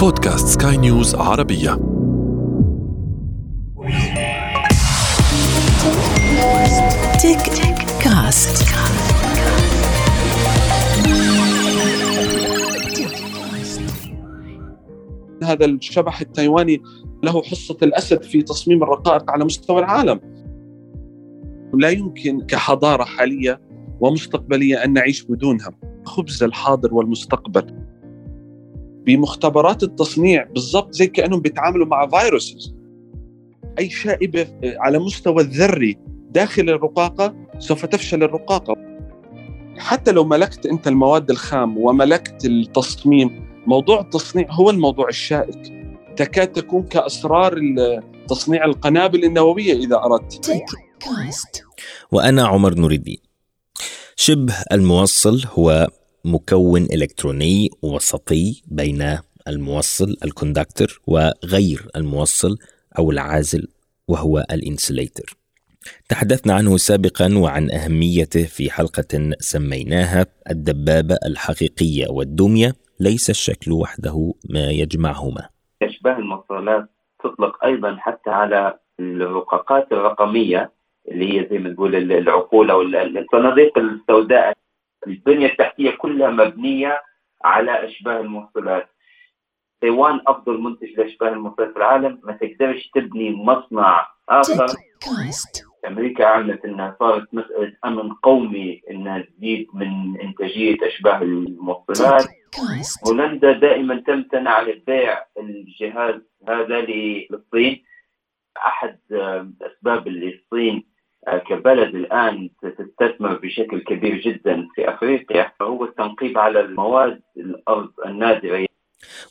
بودكاست سكاي نيوز عربية. تك كاست. هذا الشبح التايواني له حصة الأسد في تصميم الرقائق على مستوى العالم. لا يمكن كحضارة حالية ومستقبلية أن نعيش بدونها. خبز الحاضر والمستقبل. بمختبرات التصنيع بالضبط زي كأنهم بيتعاملوا مع فيروسز. أي شائبة على مستوى الذري داخل الرقاقة سوف تفشل الرقاقة. حتى لو ملكت أنت المواد الخام وملكت التصميم موضوع التصنيع هو الموضوع الشائك. تكاد تكون كأسرار تصنيع القنابل النووية إذا أردت. تك كاست وأنا عمر نور الدين. شبه الموصل هو مكون إلكتروني وسطي بين الموصل الكوندكتور وغير الموصل أو العازل وهو الإنسوليتر. تحدثنا عنه سابقا وعن أهميته في حلقة سميناها الدبابة الحقيقية والدمية ليس الشكل وحده ما يجمعهما. أشباه الموصلات تطلق أيضا حتى على الرقاقات الرقمية اللي هي زي ما تقول العقول أو الصناديق السوداء. البنية التحتية كلها مبنية على أشباه الموصلات تايوان أفضل منتج لأشباه الموصلات في العالم. ما تقدرش تبني مصنع آخر. أمريكا اعلنت إنها صارت مسألة أمن قومي إنها تزيد من إنتاجية أشباه الموصلات هولندا دائما تمتنع عن بيع الجهاز هذا للصين. أحد آه، أسباب اللي الصين كبلد الآن تستثمر بشكل كبير جدا في أفريقيا هو التنقيب على المواد الأرض النادرة.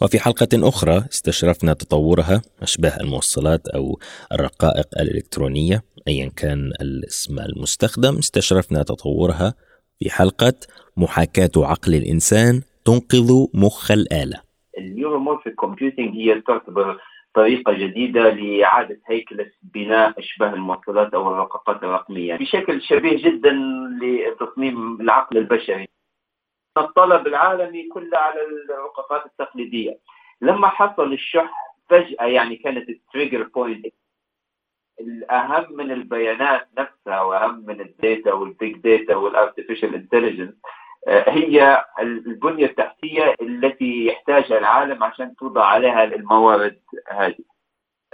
وفي حلقة أخرى استشرفنا تطورها أشباه الموصلات أو الرقائق الإلكترونية أيا كان الاسم المستخدم استشرفنا تطورها في حلقة محاكاة عقل الإنسان تنقذ مخ الآلة. ال neuromorphic computing هي تعتبر طريقة جديدة لإعادة هيكلة بناء أشباه الموصلات أو الرقاقات الرقمية بشكل شبيه جدا لتصميم العقل البشري. الطلب العالمي كله على الرقاقات التقليدية. لما حصل الشح فجأة يعني كانت ال trigger point الأهم من البيانات نفسها وأهم من ال data وال big data وال artificial intelligence هي البنية التحتية التي يحتاجها العالم عشان توضع عليها الموارد هذه.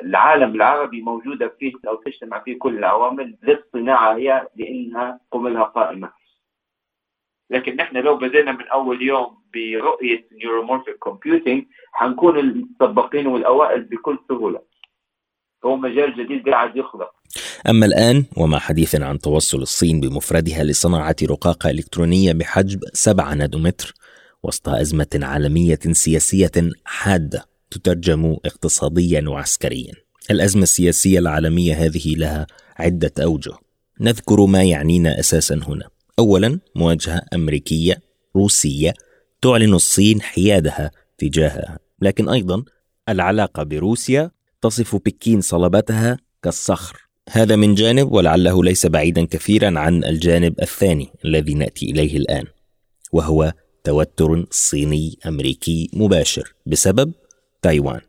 العالم العربي موجودة فيه أو تجتمع فيه كل العوامل للصناعة هي لأنها تقم لها قائمة. لكن نحن لو بدينا من أول يوم برؤية neuromorphic computing حنكون السباقين والأوائل بكل سهولة. هو مجال جديد قاعد يخلق. أما الآن ومع حديث عن توصل الصين بمفردها لصناعة رقاقة إلكترونية بحجم 7 نانومتر وسط أزمة عالمية سياسية حادة تترجم اقتصاديا وعسكريا. الأزمة السياسية العالمية هذه لها عدة أوجه. نذكر ما يعنينا أساسا هنا. أولا مواجهة أمريكية روسية تعلن الصين حيادها تجاهها. لكن أيضا العلاقة بروسيا تصف بكين صلابتها كالصخر. هذا من جانب ولعله ليس بعيدا كثيرا عن الجانب الثاني الذي نأتي إليه الآن وهو توتر صيني أمريكي مباشر بسبب تايوان.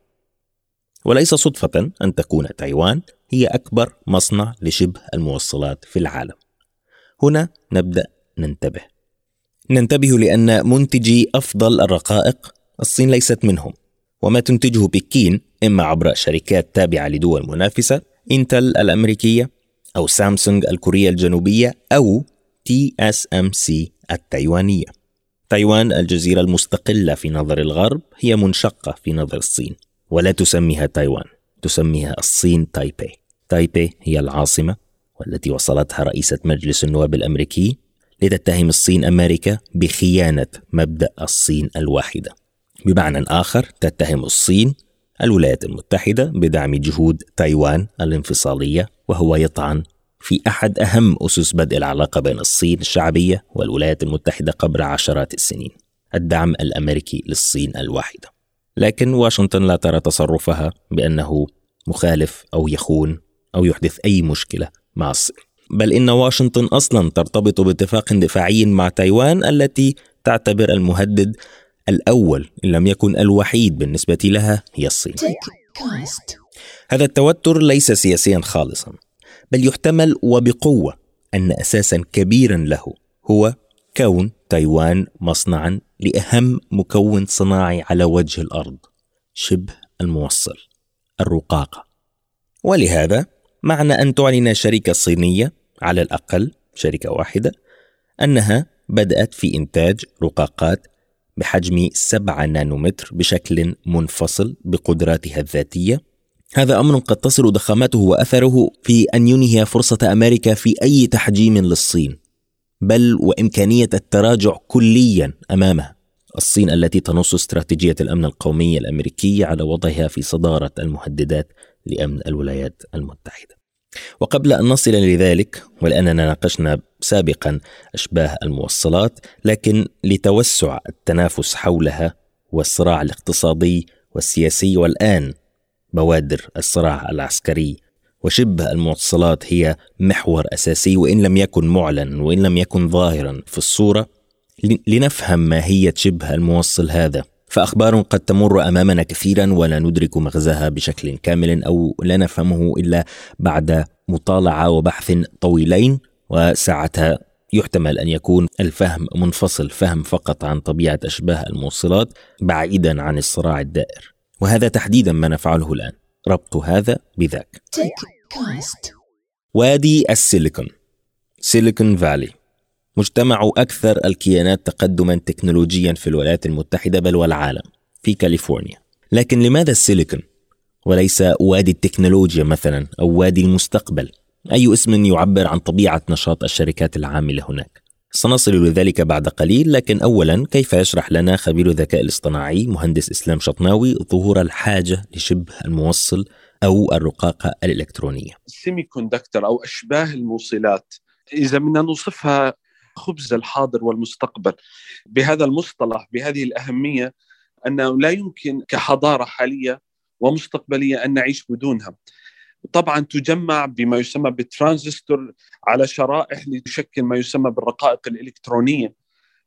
وليس صدفة أن تكون تايوان هي أكبر مصنع لشبه الموصلات في العالم. هنا نبدأ ننتبه. ننتبه لأن منتجي أفضل الرقائق الصين ليست منهم وما تنتجه بكين إما عبر شركات تابعة لدول منافسة انتل الأمريكية أو سامسونج الكورية الجنوبية أو TSMC التايوانية. تايوان الجزيرة المستقلة في نظر الغرب هي منشقة في نظر الصين ولا تسميها تايوان تسميها الصين تايبي. تايبي هي العاصمة والتي وصلتها رئيسة مجلس النواب الأمريكي لتتهم الصين أمريكا بخيانة مبدأ الصين الواحدة. بمعنى آخر تتهم الصين الولايات المتحدة بدعم جهود تايوان الانفصالية وهو يطعن في أحد أهم أسس بدء العلاقة بين الصين الشعبية والولايات المتحدة قبل عشرات السنين الدعم الأمريكي للصين الواحدة. لكن واشنطن لا ترى تصرفها بأنه مخالف أو يخون أو يحدث أي مشكلة مع الصين. بل إن واشنطن أصلا ترتبط باتفاق دفاعي مع تايوان التي تعتبر المهدد الأول إن لم يكن الوحيد بالنسبة لها هي الصين. هذا التوتر ليس سياسيا خالصا بل يحتمل وبقوة أن أساسا كبيرا له هو كون تايوان مصنعا لأهم مكون صناعي على وجه الأرض شبه الموصل الرقاقة. ولهذا معنى أن تعلن الشركة الصينية على الأقل شركة واحدة أنها بدأت في إنتاج رقاقات بحجم 7 نانومتر بشكل منفصل بقدراتها الذاتية. هذا أمر قد تصل ضخامته وأثره في أن ينهي فرصة أمريكا في أي تحجيم للصين بل وإمكانية التراجع كليا أمامها. الصين التي تنص استراتيجية الأمن القومي الأمريكي على وضعها في صدارة المهددات لأمن الولايات المتحدة. وقبل أن نصل لذلك ولأننا ناقشنا سابقا أشباه الموصلات لكن لتوسع التنافس حولها والصراع الاقتصادي والسياسي والآن بوادر الصراع العسكري وشبه الموصلات هي محور أساسي وإن لم يكن معلن وإن لم يكن ظاهرا في الصورة لنفهم ماهيه شبه الموصل هذا. فأخبار قد تمر أمامنا كثيرا ولا ندرك مغزاها بشكل كامل أو لا نفهمه إلا بعد مطالعة وبحث طويلين وساعتها يحتمل أن يكون الفهم منفصل فهم فقط عن طبيعة أشباه الموصلات بعيدا عن الصراع الدائر. وهذا تحديدا ما نفعله الآن. ربط هذا بذاك. وادي السيليكون. سيليكون فالي. مجتمع أكثر الكيانات تقدما تكنولوجيا في الولايات المتحدة بل والعالم في كاليفورنيا. لكن لماذا السيليكون؟ وليس وادي التكنولوجيا مثلا أو وادي المستقبل؟ أي اسم يعبر عن طبيعة نشاط الشركات العاملة هناك؟ سنصل لذلك بعد قليل لكن اولا كيف يشرح لنا خبير الذكاء الاصطناعي مهندس إسلام شطناوي ظهور الحاجة لشبه الموصل أو الرقاقه الإلكترونية. ال semiconductor أو أشباه الموصلات إذا بدنا نوصفها خبز الحاضر والمستقبل بهذا المصطلح بهذه الأهمية انه لا يمكن كحضارة حالية ومستقبلية أن نعيش بدونها. طبعا تجمع بما يسمى بالترانزستور على شرائح لتشكل ما يسمى بالرقائق الإلكترونية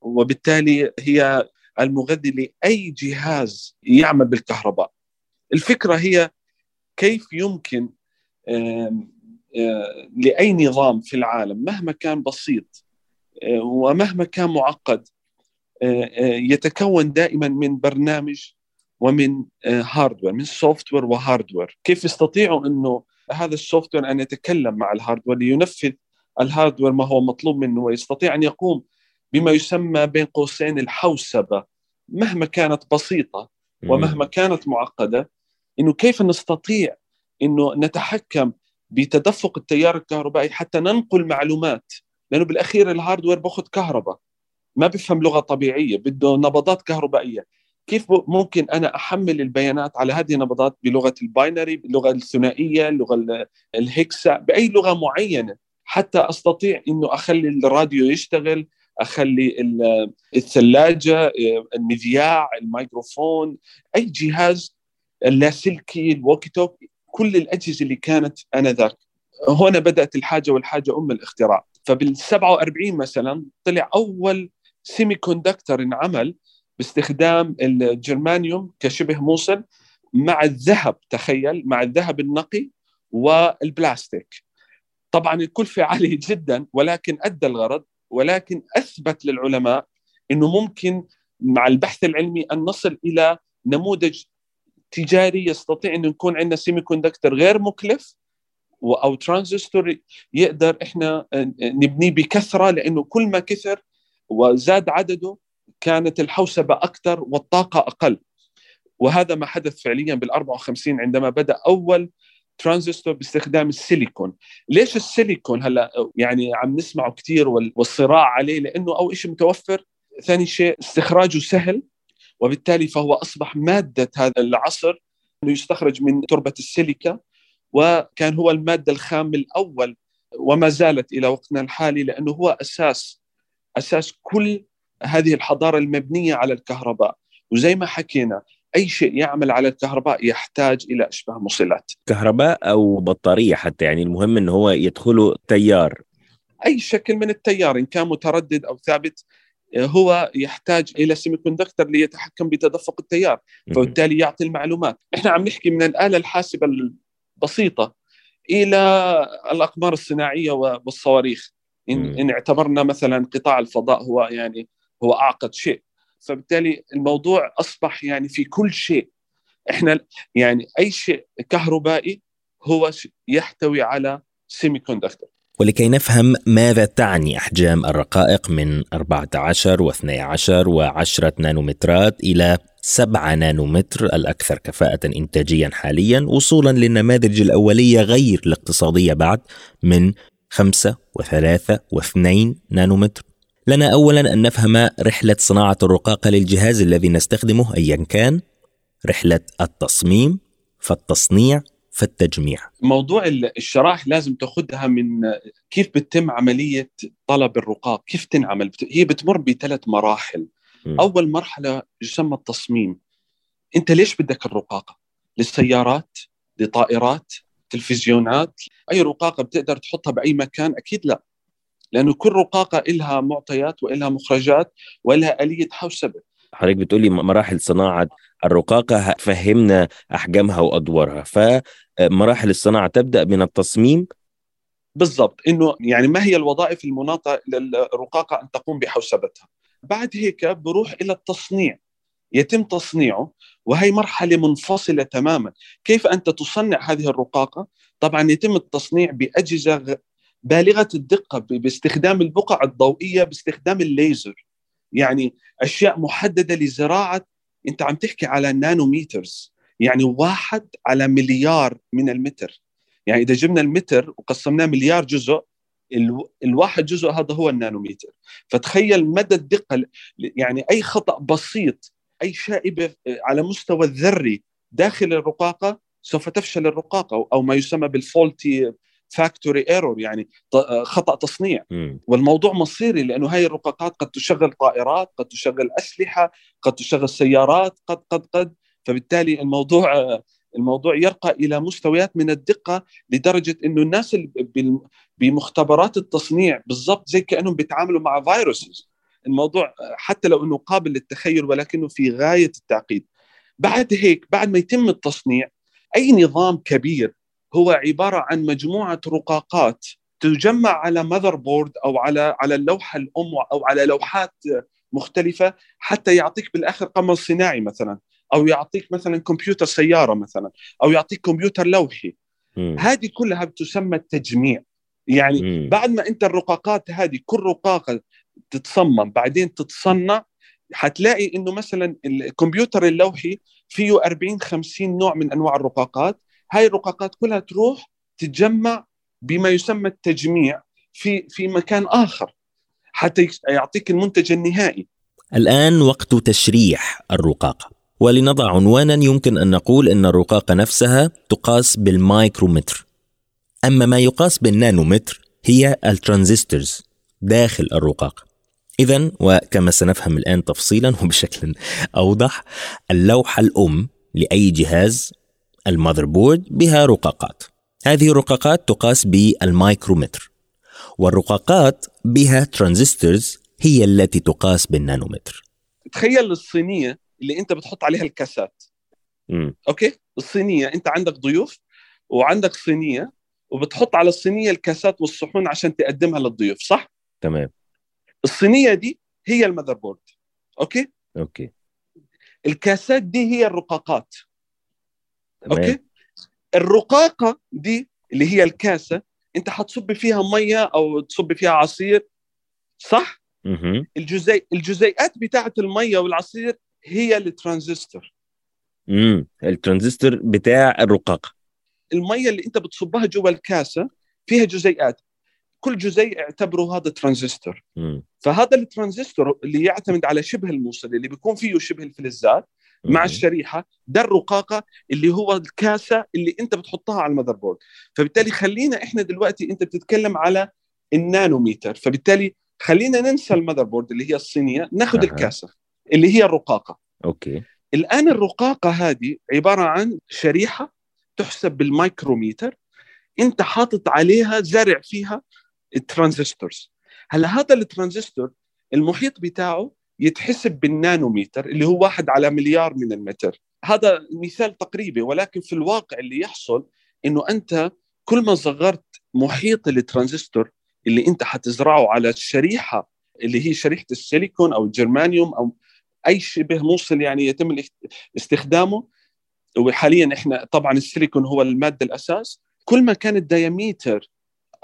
وبالتالي هي المغذي لأي جهاز يعمل بالكهرباء. الفكرة هي كيف يمكن لأي نظام في العالم مهما كان بسيط ومهما كان معقد يتكون دائما من برنامج ومن hardware من software و hardware كيف يستطيعوا إنه هذا ال software أن يتكلم مع ال hardware لينفذ ال hardware ما هو مطلوب منه ويستطيع أن يقوم بما يسمى بين قوسين الحوسبة. مهما كانت بسيطة ومهما كانت معقدة إنه كيف نستطيع إنه نتحكم بتدفق التيار الكهربائي حتى ننقل معلومات لأنه بالأخير ال hardware بأخذ كهرباء. ما بفهم لغة طبيعية بده نبضات كهربائية. كيف ممكن أنا أحمل البيانات على هذه النبضات بلغة ال binary باللغة الثنائية اللغة ال hexa بأي لغة معينة حتى أستطيع إنه أخلي الراديو يشتغل أخلي الثلاجة المذياع الميكروفون أي جهاز اللاسلكي ال walkie talkie كل الأجهزة اللي كانت آنذاك. هنا بدأت الحاجة والحاجة أم الاختراع. فبال 47 مثلا طلع أول semiconductor انعمل باستخدام الجرمانيوم كشبه موصل مع الذهب تخيل مع الذهب النقي والبلاستيك. طبعا الكلفة عالية جدا ولكن أدى الغرض ولكن أثبت للعلماء أنه ممكن مع البحث العلمي أن نصل إلى نموذج تجاري يستطيع أن يكون عندنا semiconductor غير مكلف أو ترانزستور يقدر إحنا نبنيه بكثرة لأنه كل ما كثر وزاد عدده كانت الحوسبة أكثر والطاقة أقل. وهذا ما حدث فعليا بال 54 عندما بدأ أول ترانزستور باستخدام السيليكون. ليش السيليكون؟ هلا يعني عم نسمعه كثير والصراع عليه لأنه أول شيء متوفر ثاني شيء استخراجه سهل وبالتالي فهو أصبح مادة هذا العصر إنه يستخرج من تربة السيليكا. وكان هو المادة الخام الأول وما زالت إلى وقتنا الحالي لأنه هو أساس أساس كل هذه الحضارة المبنية على الكهرباء. وزي ما حكينا أي شيء يعمل على الكهرباء يحتاج إلى أشباه موصلات. كهرباء أو بطارية حتى يعني المهم ان هو يدخله تيار أي شكل من التيار إن كان متردد أو ثابت هو يحتاج إلى سيمي كوندكتور ليتحكم بتدفق التيار. فبالتالي يعطي المعلومات. إحنا عم نحكي من الآلة الحاسبة البسيطه إلى الأقمار الصناعية والصواريخ. إن, إن اعتبرنا مثلا قطاع الفضاء هو يعني هو أعقد شيء. فبالتالي الموضوع أصبح يعني في كل شيء. إحنا يعني أي شيء كهربائي هو يحتوي على سيمي كوندكتور ولكي نفهم ماذا تعني أحجام الرقائق من 14 و12 و10 نانومترات إلى 7 نانومتر الأكثر كفاءة إنتاجيا حاليا وصولا للنماذج الأولية غير الاقتصادية بعد من 5 و3 و2 نانومتر. لنا أولا أن نفهم رحلة صناعة الرقاقة للجهاز الذي نستخدمه أيا كان. رحلة التصميم فالتصنيع فالتجميع. موضوع الشرائح لازم تاخذها من كيف بتتم عملية طلب الرقاق كيف تنعمل؟ هي بتمر بثلاث مراحل. م. أول مرحلة يسمى التصميم. أنت ليش بدك الرقاقة؟ للسيارات لطائرات تلفزيونات. أي رقاقة بتقدر تحطها بأي مكان؟ أكيد لا. لأنه كل رقاقة إلها معطيات وإلها مخرجات وإلها آلية حوسبة. حضرتك بتقولي مراحل صناعة الرقاقة فهمنا أحجامها وأدوارها فمراحل الصناعة تبدأ من التصميم؟ بالضبط إنه يعني ما هي الوظائف المناطة للرقاقة أن تقوم بحوسبتها؟ بعد هيك بروح إلى التصنيع يتم تصنيعه وهي مرحلة منفصلة تماما. كيف أنت تصنع هذه الرقاقة؟ طبعا يتم التصنيع بأجهزة بالغة الدقة باستخدام البقع الضوئية باستخدام الليزر. يعني أشياء محددة لزراعة. أنت عم تحكي على نانوميترز يعني واحد على مليار من المتر. يعني إذا جبنا المتر وقسمناه مليار جزء الواحد جزء هذا هو النانوميتر. فتخيل مدى الدقة يعني أي خطأ بسيط أي شائبة على مستوى الذري داخل الرقاقة سوف تفشل الرقاقة أو ما يسمى بال faulty factory error يعني خطأ تصنيع. م. والموضوع مصيري لأنه هاي الرقاقات قد تشغل طائرات قد تشغل أسلحة قد تشغل سيارات قد قد قد. فبالتالي الموضوع الموضوع يرقى إلى مستويات من الدقة لدرجة إنه الناس بمختبرات التصنيع بالضبط زي كأنهم بيتعاملوا مع فيروسز الموضوع حتى لو إنه قابل للتخيل ولكنه في غاية التعقيد. بعد هيك بعد ما يتم التصنيع أي نظام كبير هو عبارة عن مجموعة رقاقات تجمع على ماذر بورد أو على على اللوحة الأم أو على لوحات مختلفة حتى يعطيك بالآخر قمر صناعي مثلا أو يعطيك مثلا كمبيوتر سيارة مثلا أو يعطيك كمبيوتر لوحي. هذه كلها بتسمى التجميع. يعني مم. بعد ما أنت الرقاقات هذه كل رقاقة تتصمم بعدين تتصنع حتلاقي إنه مثلا الكمبيوتر اللوحي فيه 40 50 نوع من أنواع الرقاقات. هاي الرقاقات كلها تروح تتجمع بما يسمى التجميع في في مكان آخر حتى يعطيك المنتج النهائي. الآن وقت تشريح الرقاقه ولنضع عنوانا يمكن أن نقول إن الرقاقه نفسها تقاس بالمايكرومتر. أما ما يقاس بالنانومتر هي ال transistors داخل الرقاقه اذا وكما سنفهم الآن تفصيلا وبشكل أوضح اللوحة الأم لأي جهاز ال motherboard بها رقاقات. هذه الرقاقات تقاس بالمايكرومتر والرقاقات بها transistors هي التي تقاس بالنانومتر. تخيل الصينية اللي أنت بتحط عليها الكاسات. م. okay؟ الصينية أنت عندك ضيوف وعندك صينية وبتحط على الصينية الكاسات والصحون عشان تقدمها للضيوف صح؟ تمام. الصينية دي هي ال motherboard okay؟ okay. الكاسات دي هي الرقاقات. تمام. okay. الرقاقة دي اللي هي الكاسة أنت حتصب فيها مية أو تصب فيها عصير صح؟ مه. الجزيء الجزيئات بتاعة المية والعصير هي الترانزستور. امم الترانزستور بتاع الرقاقة. المية اللي أنت بتصبها جوا الكاسة فيها جزيئات. كل جزيء اعتبره هذا ترانزستور. مم. فهذا الترانزستور اللي يعتمد على شبه الموصل اللي بيكون فيه شبه الفلزات مع. الشريحة ده الرقاقة اللي هو الكاسة اللي أنت بتحطها على ال motherboard. فبالتالي خلينا إحنا دلوقتي أنت بتتكلم على النانوميتر. فبالتالي خلينا ننسى ال motherboard اللي هي الصينية ناخذ أها. الكاسة اللي هي الرقاقة. okay. الآن الرقاقة هذه عبارة عن شريحة تحسب بالمايكروميتر أنت حاطط عليها زرع فيها ال transistors. هلا هذا الترانزستور المحيط بتاعه يتحسب بالنانوميتر اللي هو واحد على مليار من المتر. هذا مثال تقريبي ولكن في الواقع اللي يحصل إنه أنت كل ما صغرت محيط الترانزستور اللي أنت حتزرعه على الشريحه اللي هي شريحة السيليكون أو الجرمانيوم أو أي شبه موصل يعني يتم استخدامه. وحاليا إحنا طبعا السيليكون هو المادة الأساس. كل ما كان ال diameter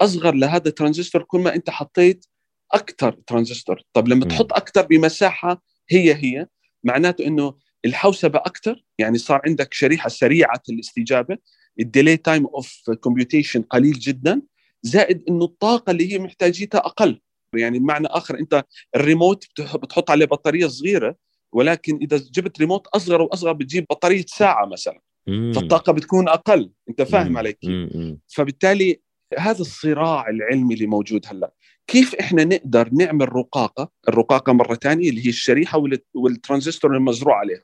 أصغر لهذا الترانزستور كل ما أنت حطيت أكثر ترانزستور طب لما. تحط أكثر بمساحة هي هي معناته إنه الحوسبة أكثر يعني صار عندك شريحة سريعة الاستجابة ال delay time of computation قليل جدا زائد إنه الطاقة اللي هي محتاجيتها أقل يعني بمعنى آخر أنت الريموت بتح- بتحط عليه بطارية صغيرة ولكن إذا جبت ريموت أصغر وأصغر بتجيب بطارية ساعة مثلا مم. فالطاقة بتكون أقل أنت فاهم مم. علي كيف مم. مم. فبالتالي هذا الصراع العلمي اللي موجود هلأ كيف إحنا نقدر نعمل رقاقة الرقاقة مرة ثانية اللي هي الشريحة وال- والترانزستور المزروع عليها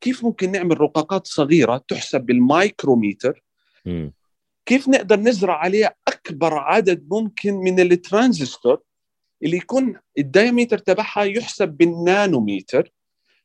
كيف ممكن نعمل رقاقات صغيرة تحسب بالمايكروميتر. كيف نقدر نزرع عليها أكبر عدد ممكن من الترانزستور اللي يكون ال diameter تبعها يحسب بالنانوميتر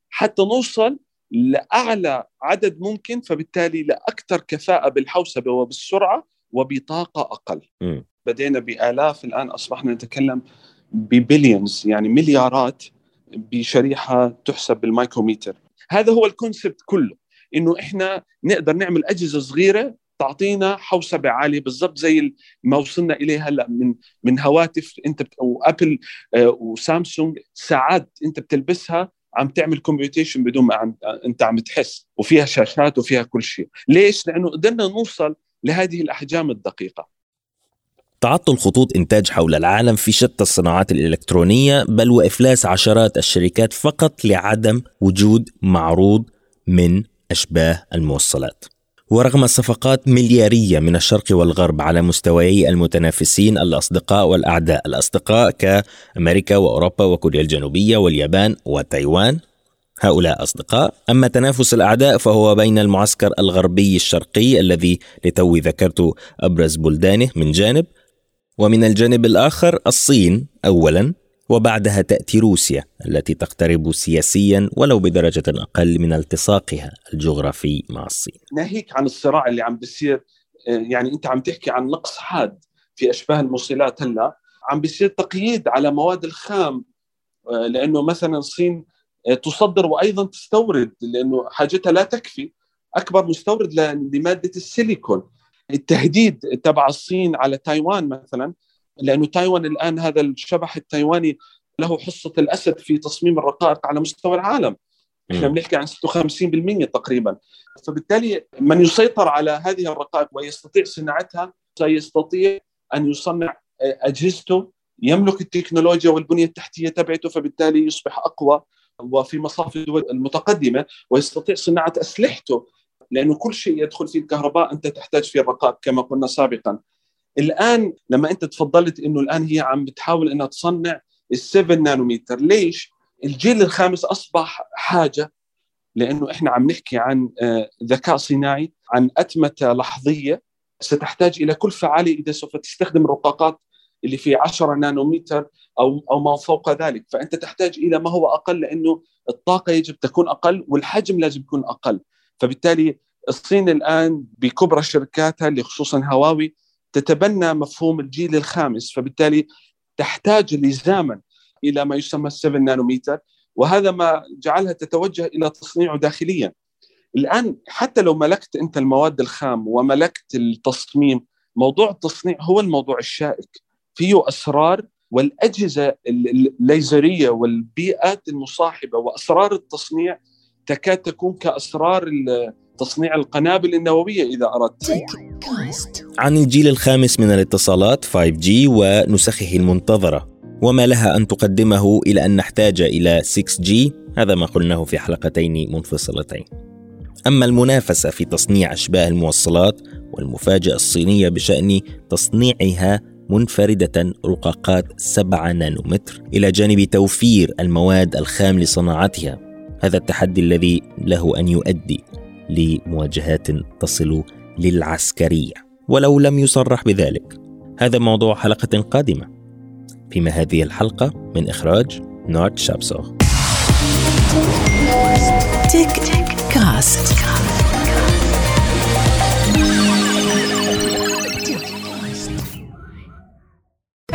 حتى نوصل لأعلى عدد ممكن فبالتالي لأكثر كفاءة بالحوسبة وبالسرعة وبطاقة أقل. مم. بدينا بآلاف الآن أصبحنا نتكلم ب billions يعني مليارات بشريحة تحسب بالمايكروميتر. هذا هو ال concept كله إنه إحنا نقدر نعمل أجهزة صغيرة تعطينا حوسبة عالية بالضبط زي ما وصلنا اليه هلأ من من هواتف أنت بت... وآبل آه، وسامسونج ساعات أنت بتلبسها عم تعمل computation بدون ما عم أنت عم تحس وفيها شاشات وفيها كل شيء. ليش؟ لأنه قدرنا نوصل لهذه الأحجام الدقيقة. تعطل خطوط إنتاج حول العالم في شتى الصناعات الإلكترونية بل وإفلاس عشرات الشركات فقط لعدم وجود معروض من أشباه الموصلات. ورغم صفقات مليارية من الشرق والغرب على مستويي المتنافسين الأصدقاء والأعداء. الأصدقاء كأمريكا وأوروبا وكوريا الجنوبية واليابان وتايوان. هؤلاء أصدقاء. أما تنافس الأعداء فهو بين المعسكر الغربي الشرقي الذي لتوي ذكرت أبرز بلدانه من جانب ومن الجانب الآخر الصين أولا وبعدها تأتي روسيا التي تقترب سياسيا ولو بدرجة أقل من التصاقها الجغرافي مع الصين. ناهيك عن الصراع اللي عم بيصير آه، يعني أنت عم تحكي عن نقص حاد في أشباه الموصلات هلأ. عم بيصير تقييد على مواد الخام آه، لأنه مثلا الصين آه، تصدر وأيضا تستورد لأنه حاجتها لا تكفي. أكبر مستورد ل- لمادة السيليكون. التهديد تبع الصين على تايوان مثلا لأنه تايوان الآن هذا الشبح التايواني له حصة الأسد في تصميم الرقائق على مستوى العالم إحنا. بنحكي عن 56% تقريبا فبالتالي من يسيطر على هذه الرقائق ويستطيع صناعتها سيستطيع أن يصنع أجهزته يملك التكنولوجيا والبنية التحتية تبعته فبالتالي يصبح أقوى وفي مصاف الدول المتقدمة ويستطيع صناعة أسلحته لأنه كل شيء يدخل فيه الكهرباء أنت تحتاج فيه الرقائق كما قلنا سابقا. الآن لما أنت تفضلت إنه الآن هي عم بتحاول إنها تصنع ال7 نانومتر، ليش؟ الجيل الخامس أصبح حاجة لأنه إحنا عم نحكي عن آه، ذكاء صناعي، عن أتمتة لحظية ستحتاج إلى كلفه عاليه إذا سوف تستخدم الرقاقات اللي في 10 نانومتر أو أو ما فوق ذلك، فأنت تحتاج إلى ما هو أقل لأنه الطاقة يجب تكون أقل والحجم لازم يكون أقل، فبالتالي الصين الآن بكبرى شركاتها اللي خصوصا هواوي تتبنى مفهوم الجيل الخامس فبالتالي تحتاج لزاما إلى ما يسمى 7 نانومتر وهذا ما جعلها تتوجه إلى تصنيعه داخليا. الآن حتى لو ملكت أنت المواد الخام وملكت التصميم موضوع التصنيع هو الموضوع الشائك فيه أسرار والأجهزة الليزرية والبيئات المصاحبة وأسرار التصنيع تكاد تكون كأسرار تصنيع القنابل النووية إذا أردت. عن الجيل الخامس من الاتصالات 5G ونسخه المنتظرة. وما لها أن تقدمه إلى أن نحتاج إلى 6G هذا ما قلناه في حلقتين منفصلتين. أما المنافسة في تصنيع أشباه الموصلات والمفاجأة الصينية بشأن تصنيعها منفردة رقاقات 7 نانومتر إلى جانب توفير المواد الخام لصناعتها. هذا التحدي الذي له أن يؤدي لمواجهات تصل للعسكرية ولو لم يصرح بذلك. هذا موضوع حلقة قادمة. فيما هذه الحلقة من إخراج نورد شابسوغ. تك كاست.